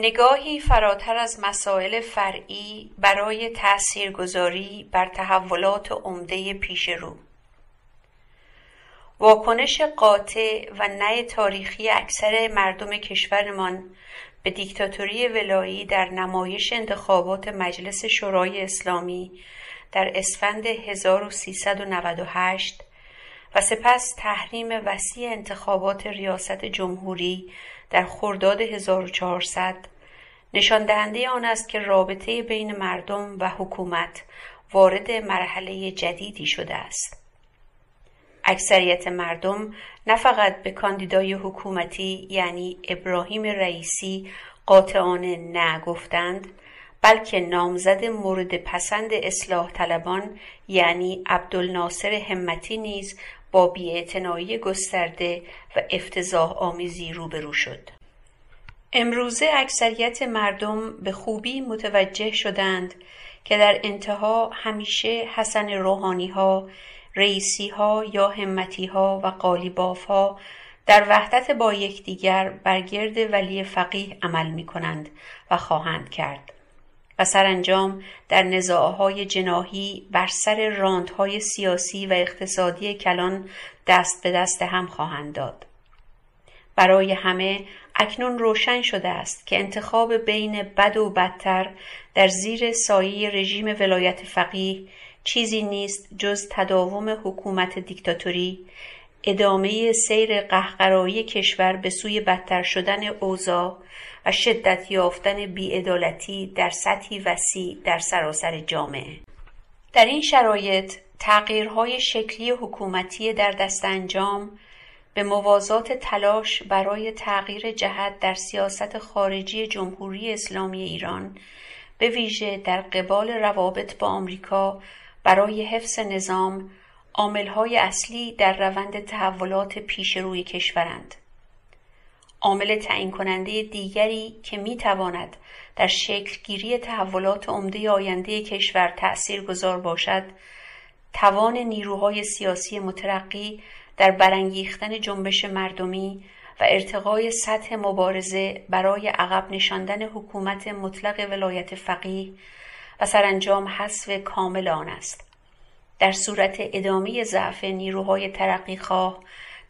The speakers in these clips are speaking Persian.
نگاهی فراتر از مسایل فرعی برای تأثیرگذاری بر تحولات عمده پیشرو واکنش قاطع و نه تاریخی اکثر مردم کشورمان به دیکتاتوری ولایی در نمایش انتخابات مجلس شورای اسلامی در اسفند 1398 و سپس تحریم وسیع انتخابات ریاست جمهوری در خرداد 1400 نشان دهنده آن است که رابطه بین مردم و حکومت وارد مرحله جدیدی شده است. اکثریت مردم نه فقط به کاندیدای حکومتی یعنی ابراهیم رئیسی قاطعانه نه گفتند بلکه نامزد مورد پسند اصلاح طلبان یعنی عبدالناصر همتی نیز با بیاعتنایی گسترده و افتضاح آمیزی روبرو شد. امروزه اکثریت مردم به خوبی متوجه شدند که در انتها همیشه حسن روحانی ها، رئیسی ها یا همتی ها و قالیباف ها در وحدت با یکدیگر بر گرد ولی فقیه عمل می کنند و خواهند کرد. و سرانجام در نزاعهای جناهی بر سر راندهای سیاسی و اقتصادی کلان دست به دست هم خواهند داد. برای همه اکنون روشن شده است که انتخاب بین بد و بدتر در زیر سایه رژیم ولایت فقیه چیزی نیست جز تداوم حکومت دیکتاتوری ادامه سیر قهقرایی کشور به سوی بدتر شدن اوضاع و شدت یافتن بیعدالتی در سطحی وسیع در سراسر جامعه. در این شرایط تغییرهای شکلی حکومتی در دست انجام به موازات تلاش برای تغییر جهت در سیاست خارجی جمهوری اسلامی ایران به ویژه در قبال روابط با آمریکا برای حفظ نظام عاملهای اصلی در روند تحولات پیش روی کشورند. عامل تعیین کننده دیگری که می تواند در شکلگیری تحولات عمده آینده کشور تأثیر گذار باشد توان نیروهای سیاسی مترقی در برانگیختن جنبش مردمی و ارتقای سطح مبارزه برای عقب نشاندن حکومت مطلق ولایت فقیه و سرانجام حذف کامل آن است در صورت ادامه ضعف نیروهای ترقیخواه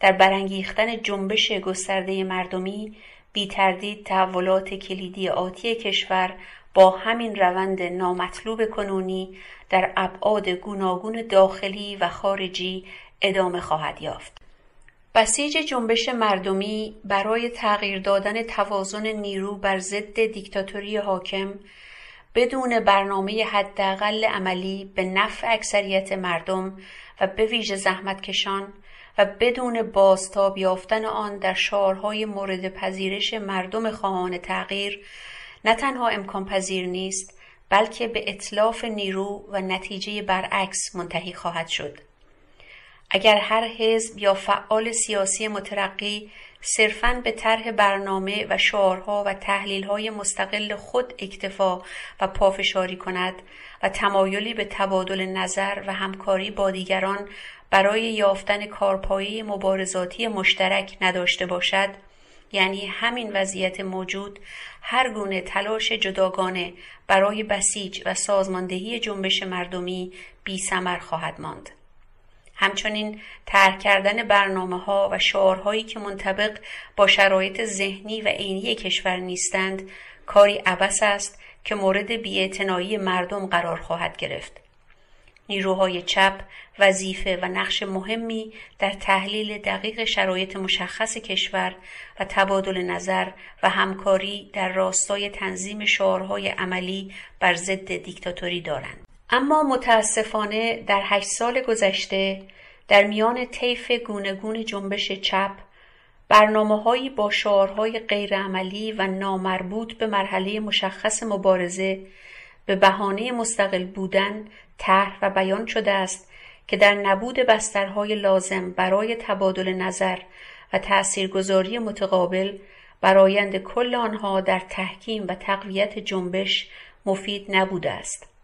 در برانگیختن جنبش گسترده مردمی بی تردید تحولات کلیدی آتی کشور با همین روند نامطلوب کنونی در ابعاد گوناگون داخلی و خارجی ادامه خواهد یافت. بسیج جنبش مردمی برای تغییر دادن توازن نیرو بر ضد دیکتاتوری حاکم بدون برنامه حداقل عملی به نفع اکثریت مردم و به ویژه زحمتکشان و بدون بازتاب یافتن آن در شعارهای مورد پذیرش مردم خواهان تغییر نه تنها امکان پذیر نیست بلکه به اطلاف نیرو و نتیجه برعکس منتهی خواهد شد. اگر هر حزب یا فعال سیاسی مترقی صرفا به طرح برنامه و شعارها و تحلیلهای مستقل خود اکتفا و پافشاری کند و تمایلی به تبادل نظر و همکاری با دیگران برای یافتن کارپایی مبارزاتی مشترک نداشته باشد یعنی همین وضعیت موجود هر گونه تلاش جداگانه برای بسیج و سازماندهی جنبش مردمی بی خواهد ماند. همچنین طرح کردن برنامه ها و شعارهایی که منطبق با شرایط ذهنی و عینی کشور نیستند کاری عبس است که مورد بیاعتنایی مردم قرار خواهد گرفت. نیروهای چپ وظیفه و نقش مهمی در تحلیل دقیق شرایط مشخص کشور و تبادل نظر و همکاری در راستای تنظیم شعارهای عملی بر ضد دیکتاتوری دارند. اما متاسفانه در هشت سال گذشته در میان طیف گونگون جنبش چپ برنامه با شعارهای غیرعملی و نامربوط به مرحله مشخص مبارزه به بهانه مستقل بودن طرح و بیان شده است که در نبود بسترهای لازم برای تبادل نظر و تأثیرگذاری متقابل برایند کل آنها در تحکیم و تقویت جنبش مفید نبوده است.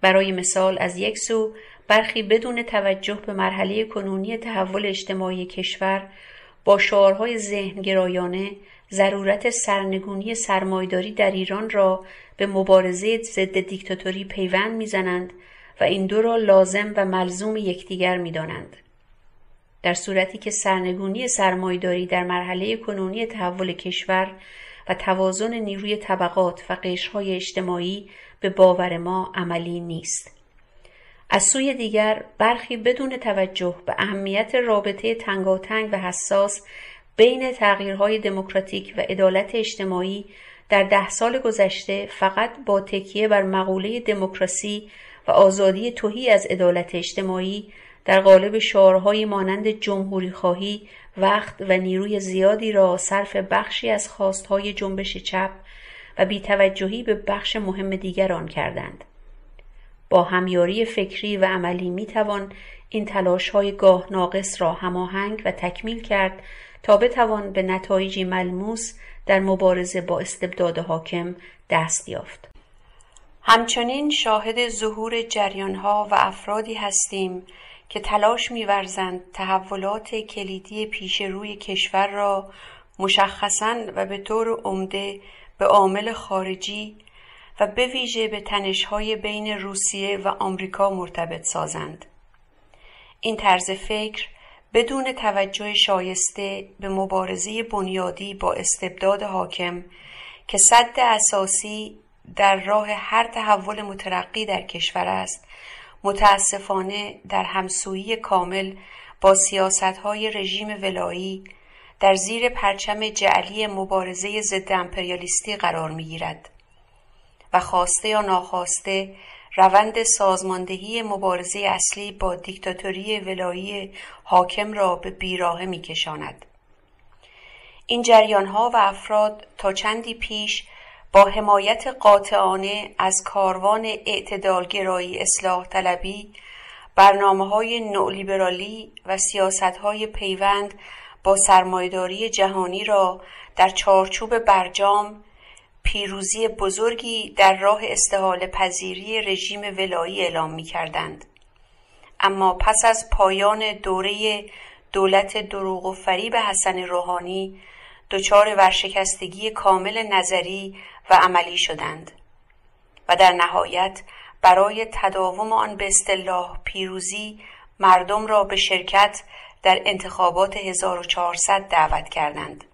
برای مثال از یک سو برخی بدون توجه به مرحله کنونی تحول اجتماعی کشور با شعارهای ذهنگرایانه ضرورت سرنگونی سرمایداری در ایران را به مبارزه ضد دیکتاتوری پیوند می‌زنند و این دو را لازم و ملزوم یکدیگر می‌دانند. در صورتی که سرنگونی سرمایداری در مرحله کنونی تحول کشور و توازن نیروی طبقات و قشرهای اجتماعی به باور ما عملی نیست. از سوی دیگر برخی بدون توجه به اهمیت رابطه تنگاتنگ و حساس بین تغییرهای دموکراتیک و عدالت اجتماعی در ده سال گذشته فقط با تکیه بر مقوله دموکراسی و آزادی توهی از عدالت اجتماعی در قالب شعارهایی مانند جمهوری خواهی وقت و نیروی زیادی را صرف بخشی از خواستهای جنبش چپ و بیتوجهی به بخش مهم دیگران کردند. با همیاری فکری و عملی می توان این تلاش های گاه ناقص را هماهنگ و تکمیل کرد تا بتوان به نتایجی ملموس در مبارزه با استبداد حاکم دست یافت. همچنین شاهد ظهور جریانها و افرادی هستیم که تلاش می‌ورزند تحولات کلیدی پیش روی کشور را مشخصا و به طور عمده به عامل خارجی و به ویژه به تنش‌های بین روسیه و آمریکا مرتبط سازند. این طرز فکر بدون توجه شایسته به مبارزه بنیادی با استبداد حاکم که صد اساسی در راه هر تحول مترقی در کشور است متاسفانه در همسویی کامل با های رژیم ولایی در زیر پرچم جعلی مبارزه ضد امپریالیستی قرار می‌گیرد و خواسته یا ناخواسته روند سازماندهی مبارزه اصلی با دیکتاتوری ولایی حاکم را به بیراهه میکشاند. این جریانها و افراد تا چندی پیش با حمایت قاطعانه از کاروان اعتدالگرایی اصلاح طلبی برنامه های نولیبرالی و سیاست های پیوند با جهانی را در چارچوب برجام پیروزی بزرگی در راه استحال پذیری رژیم ولایی اعلام می کردند. اما پس از پایان دوره دولت دروغ و فریب حسن روحانی دچار ورشکستگی کامل نظری و عملی شدند و در نهایت برای تداوم آن به اصطلاح پیروزی مردم را به شرکت در انتخابات 1400 دعوت کردند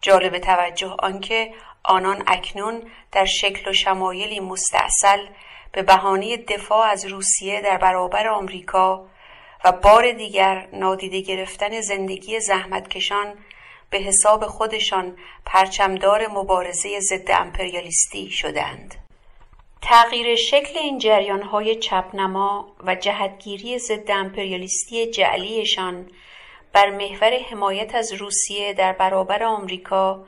جالب توجه آنکه آنان اکنون در شکل و شمایلی مستاصل به بهانه دفاع از روسیه در برابر آمریکا و بار دیگر نادیده گرفتن زندگی زحمتکشان به حساب خودشان پرچمدار مبارزه ضد امپریالیستی شدند. تغییر شکل این جریانهای چپنما و جهتگیری ضد امپریالیستی جعلیشان بر محور حمایت از روسیه در برابر آمریکا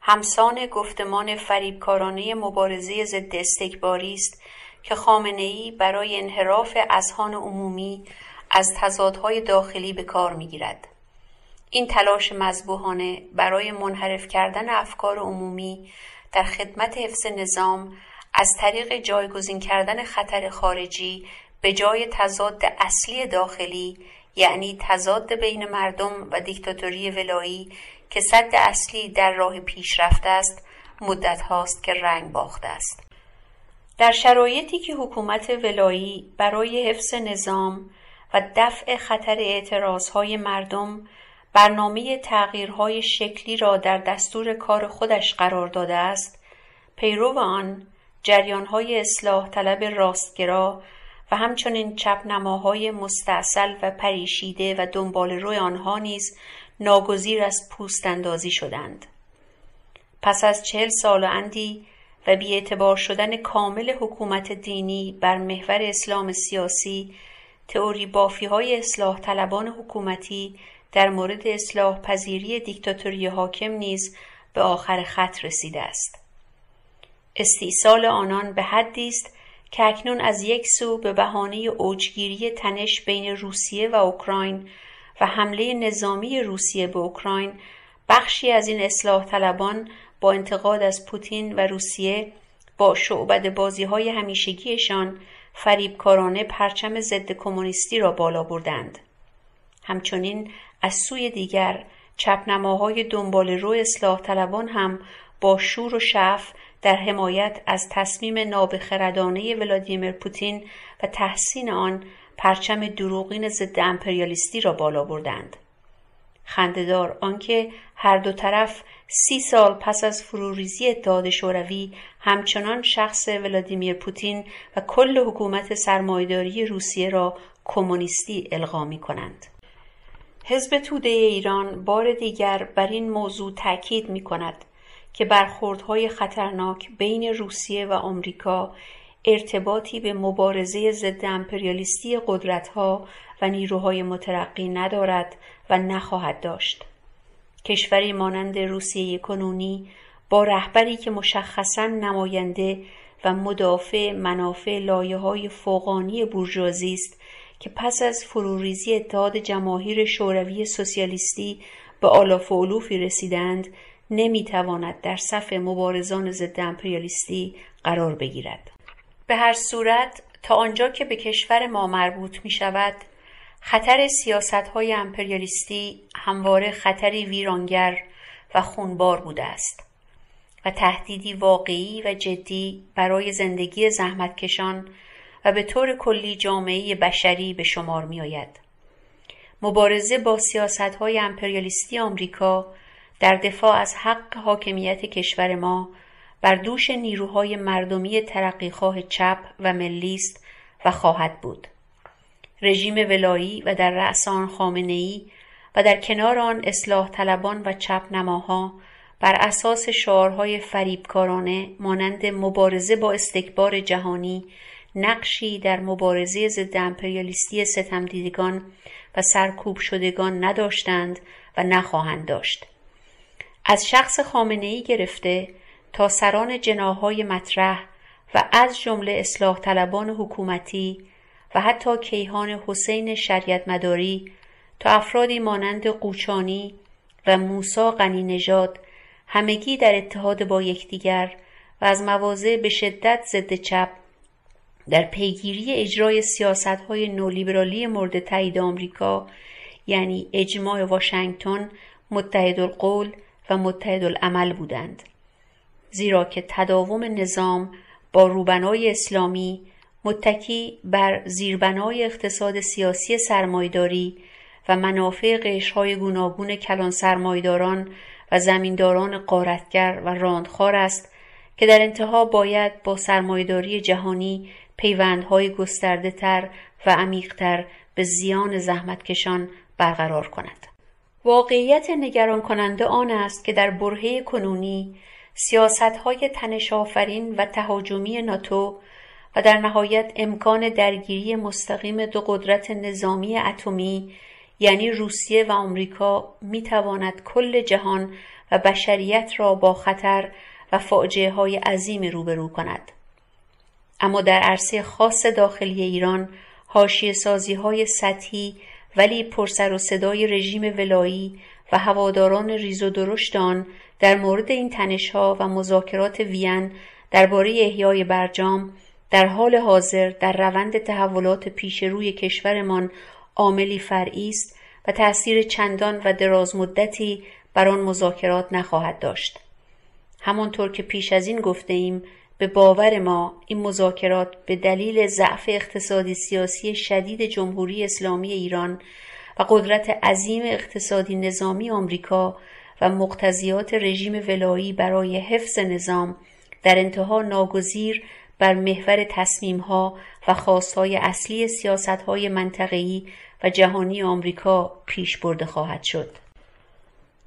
همسان گفتمان فریبکارانه مبارزه ضد استکباری است که ای برای انحراف اذهان عمومی از تضادهای داخلی به کار می‌گیرد. این تلاش مذبوحانه برای منحرف کردن افکار عمومی در خدمت حفظ نظام از طریق جایگزین کردن خطر خارجی به جای تضاد اصلی داخلی یعنی تضاد بین مردم و دیکتاتوری ولایی که صد اصلی در راه پیشرفت است مدت هاست که رنگ باخته است. در شرایطی که حکومت ولایی برای حفظ نظام و دفع خطر اعتراضهای مردم برنامه تغییرهای شکلی را در دستور کار خودش قرار داده است پیرو آن جریانهای اصلاح طلب راستگرا و همچنین چپنماهای مستاصل و پریشیده و دنبال روی آنها نیز ناگزیر از پوست اندازی شدند پس از چهل سال و اندی و بیاعتبار شدن کامل حکومت دینی بر محور اسلام سیاسی تئوری بافی های اصلاح طلبان حکومتی در مورد اصلاح پذیری دیکتاتوری حاکم نیز به آخر خط رسیده است. استیصال آنان به حدی است که اکنون از یک سو به بهانه اوجگیری تنش بین روسیه و اوکراین و حمله نظامی روسیه به اوکراین بخشی از این اصلاح طلبان با انتقاد از پوتین و روسیه با شعبد بازی های همیشگیشان فریبکارانه پرچم ضد کمونیستی را بالا بردند. همچنین از سوی دیگر چپنماهای دنبال رو اصلاح طلبان هم با شور و شف در حمایت از تصمیم نابخردانه ولادیمیر پوتین و تحسین آن پرچم دروغین ضد امپریالیستی را بالا بردند. خندهدار آنکه هر دو طرف سی سال پس از فروریزی اتحاد شوروی همچنان شخص ولادیمیر پوتین و کل حکومت سرمایداری روسیه را کمونیستی القا می کنند. حزب توده ایران بار دیگر بر این موضوع تأکید می کند که برخوردهای خطرناک بین روسیه و آمریکا ارتباطی به مبارزه ضد امپریالیستی قدرتها و نیروهای مترقی ندارد و نخواهد داشت. کشوری مانند روسیه کنونی با رهبری که مشخصا نماینده و مدافع منافع لایه های فوقانی بورژوازی است که پس از فروریزی اتحاد جماهیر شوروی سوسیالیستی به آلاف و علوفی رسیدند نمی‌تواند در صف مبارزان ضد امپریالیستی قرار بگیرد به هر صورت تا آنجا که به کشور ما مربوط می شود خطر سیاست های امپریالیستی همواره خطری ویرانگر و خونبار بوده است و تهدیدی واقعی و جدی برای زندگی زحمتکشان و به طور کلی جامعه بشری به شمار می آید. مبارزه با سیاست های امپریالیستی آمریکا در دفاع از حق حاکمیت کشور ما بر دوش نیروهای مردمی ترقیخواه چپ و ملی است و خواهد بود. رژیم ولایی و در رأس آن خامنه و در کنار آن اصلاح طلبان و چپ نماها بر اساس شعارهای فریبکارانه مانند مبارزه با استکبار جهانی نقشی در مبارزه ضد امپریالیستی ستمدیدگان و سرکوب شدگان نداشتند و نخواهند داشت. از شخص خامنه گرفته تا سران جناهای مطرح و از جمله اصلاح طلبان حکومتی و حتی کیهان حسین شریعت مداری تا افرادی مانند قوچانی و موسا غنی نژاد همگی در اتحاد با یکدیگر و از مواضع به شدت ضد چپ در پیگیری اجرای سیاست های نولیبرالی مورد تایید آمریکا یعنی اجماع واشنگتن متحد القول و متحد العمل بودند زیرا که تداوم نظام با روبنای اسلامی متکی بر زیربنای اقتصاد سیاسی سرمایداری و منافع قشرهای گوناگون کلان سرمایداران و زمینداران قارتگر و راندخار است که در انتها باید با سرمایداری جهانی پیوندهای گسترده تر و عمیقتر به زیان زحمتکشان برقرار کند. واقعیت نگران کننده آن است که در برهه کنونی سیاست های تنش آفرین و تهاجمی ناتو و در نهایت امکان درگیری مستقیم دو قدرت نظامی اتمی یعنی روسیه و آمریکا می تواند کل جهان و بشریت را با خطر و فاجعه های عظیمی روبرو کند. اما در عرصه خاص داخلی ایران حاشیه سازی های سطحی ولی پرسر و صدای رژیم ولایی و هواداران ریز و درشت آن در مورد این تنشها و مذاکرات وین درباره احیای برجام در حال حاضر در روند تحولات پیش روی کشورمان عاملی فرعی است و تأثیر چندان و درازمدتی بر آن مذاکرات نخواهد داشت. همانطور که پیش از این گفته ایم به باور ما این مذاکرات به دلیل ضعف اقتصادی سیاسی شدید جمهوری اسلامی ایران و قدرت عظیم اقتصادی نظامی آمریکا و مقتضیات رژیم ولایی برای حفظ نظام در انتها ناگزیر بر محور تصمیمها و خواستهای اصلی سیاستهای منطقه‌ای و جهانی آمریکا پیش برده خواهد شد.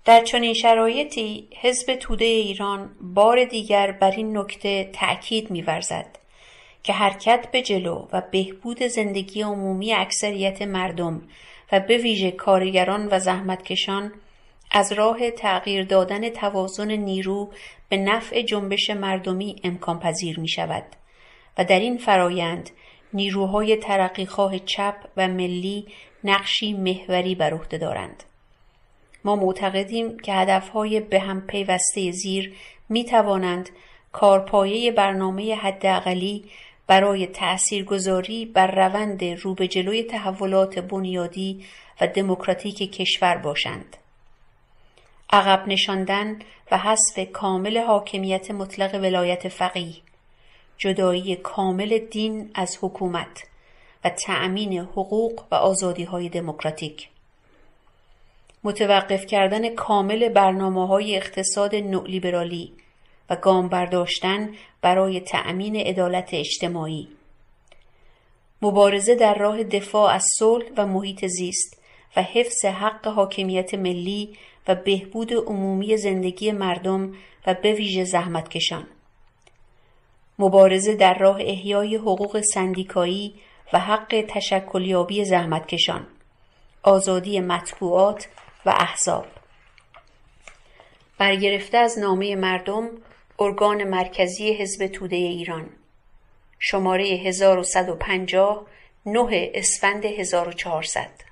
در چنین شرایطی حزب توده ایران بار دیگر بر این نکته تأکید می‌ورزد که حرکت به جلو و بهبود زندگی عمومی اکثریت مردم و به ویژه کارگران و زحمتکشان از راه تغییر دادن توازن نیرو به نفع جنبش مردمی امکان پذیر می شود و در این فرایند نیروهای ترقیخواه چپ و ملی نقشی محوری بر عهده دارند. ما معتقدیم که هدفهای به هم پیوسته زیر می توانند کارپایه برنامه حداقلی برای تأثیرگذاری بر روند رو به جلوی تحولات بنیادی و دموکراتیک کشور باشند. عقب نشاندن و حذف کامل حاکمیت مطلق ولایت فقیه جدایی کامل دین از حکومت و تأمین حقوق و های دموکراتیک متوقف کردن کامل برنامه های اقتصاد نولیبرالی و گام برداشتن برای تأمین عدالت اجتماعی. مبارزه در راه دفاع از صلح و محیط زیست و حفظ حق حاکمیت ملی و بهبود عمومی زندگی مردم و به ویژه زحمتکشان مبارزه در راه احیای حقوق سندیکایی و حق تشکلیابی زحمتکشان آزادی مطبوعات و احزاب. برگرفته از نامه مردم ارگان مرکزی حزب توده ایران. شماره 1150 9 اسفند 1400